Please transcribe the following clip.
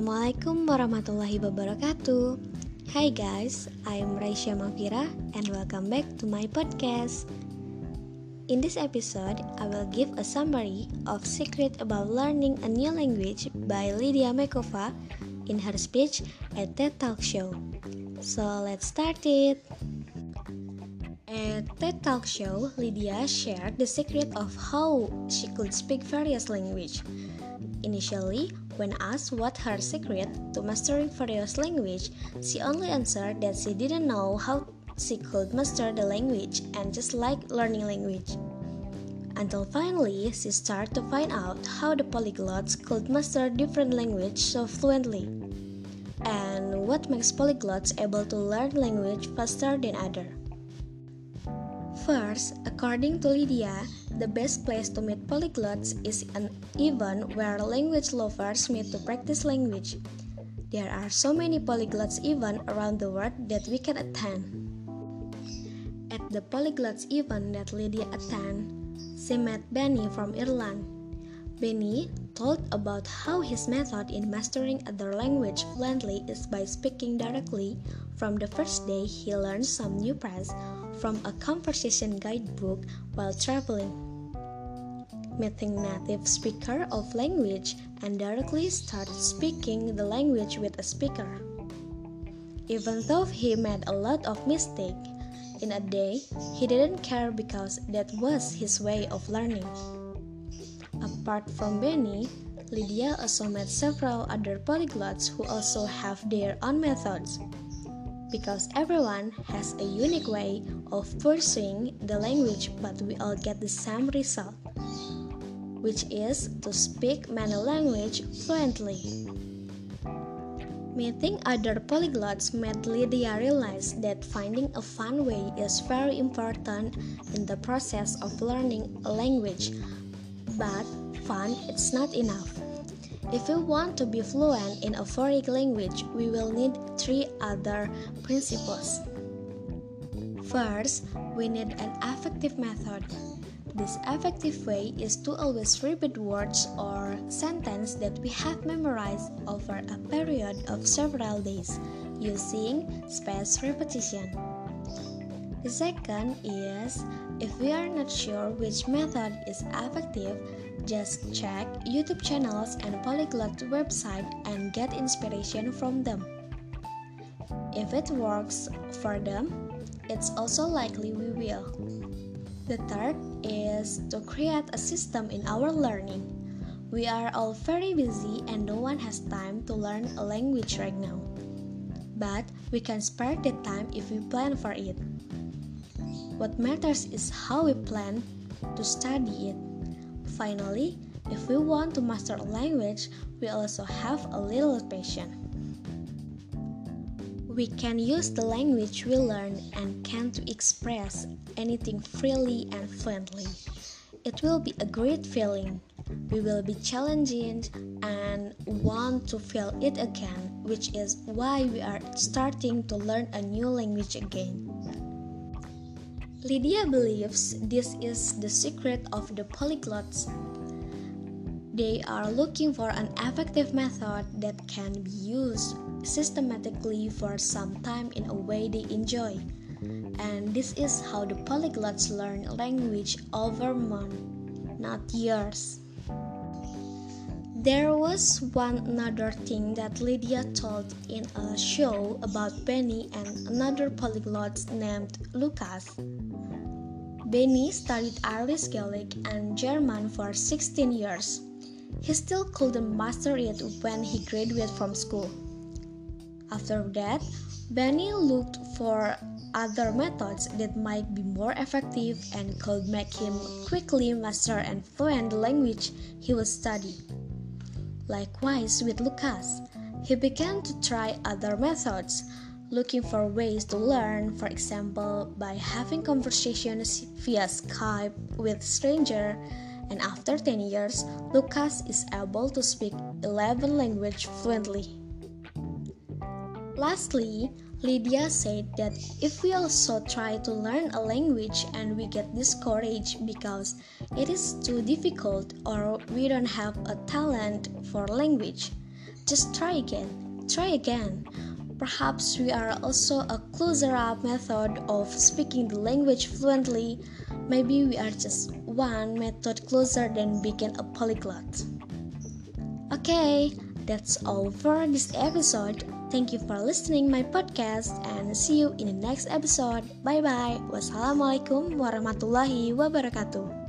Assalamualaikum warahmatullahi wabarakatuh. Hi guys, I'm Raisya Mafira and welcome back to my podcast. In this episode, I will give a summary of Secret About Learning a New Language by Lydia Mekova in her speech at TED Talk Show. So let's start it. At TED Talk Show, Lydia shared the secret of how she could speak various languages. Initially, when asked what her secret to mastering various language, she only answered that she didn't know how she could master the language and just like learning language. Until finally, she started to find out how the polyglots could master different languages so fluently. And what makes polyglots able to learn language faster than other. First, according to Lydia, the best place to meet polyglots is an event where language lovers meet to practice language. There are so many polyglots events around the world that we can attend. At the polyglots event that Lydia attended, she met Benny from Ireland. Benny told about how his method in mastering other language fluently is by speaking directly from the first day he learned some new phrase from a conversation guidebook while traveling. Meeting native speaker of language and directly start speaking the language with a speaker. Even though he made a lot of mistakes in a day, he didn't care because that was his way of learning. Apart from Benny, Lydia also met several other polyglots who also have their own methods because everyone has a unique way of pursuing the language, but we all get the same result, which is to speak many languages fluently. Meeting other polyglots made Lydia realize that finding a fun way is very important in the process of learning a language, but fun it's not enough. If we want to be fluent in a foreign language, we will need three other principles. First, we need an effective method. This effective way is to always repeat words or sentences that we have memorized over a period of several days using spaced repetition. The second is if we are not sure which method is effective, just check YouTube channels and polyglot website and get inspiration from them. If it works for them, it's also likely we will. The third is to create a system in our learning. We are all very busy and no one has time to learn a language right now. But we can spare the time if we plan for it. What matters is how we plan to study it. Finally, if we want to master a language, we also have a little patience. We can use the language we learn and can to express anything freely and fluently. It will be a great feeling. We will be challenging and want to feel it again, which is why we are starting to learn a new language again. Lydia believes this is the secret of the polyglots. They are looking for an effective method that can be used systematically for some time in a way they enjoy. And this is how the polyglots learn language over months, not years. There was one another thing that Lydia told in a show about Benny and another polyglot named Lucas. Benny studied Irish Gaelic and German for 16 years. He still couldn't master it when he graduated from school. After that, Benny looked for other methods that might be more effective and could make him quickly master and fluent the language he was studying. Likewise with Lucas, he began to try other methods, looking for ways to learn, for example, by having conversations via Skype with stranger. And after 10 years, Lucas is able to speak 11 languages fluently. Lastly, Lydia said that if we also try to learn a language and we get discouraged because it is too difficult or we don't have a talent for language, just try again. Try again. Perhaps we are also a closer up method of speaking the language fluently. Maybe we are just one method closer than being a polyglot. Okay, that's all for this episode. Thank you for listening my podcast and see you in the next episode. Bye bye. Wassalamualaikum warahmatullahi wabarakatuh.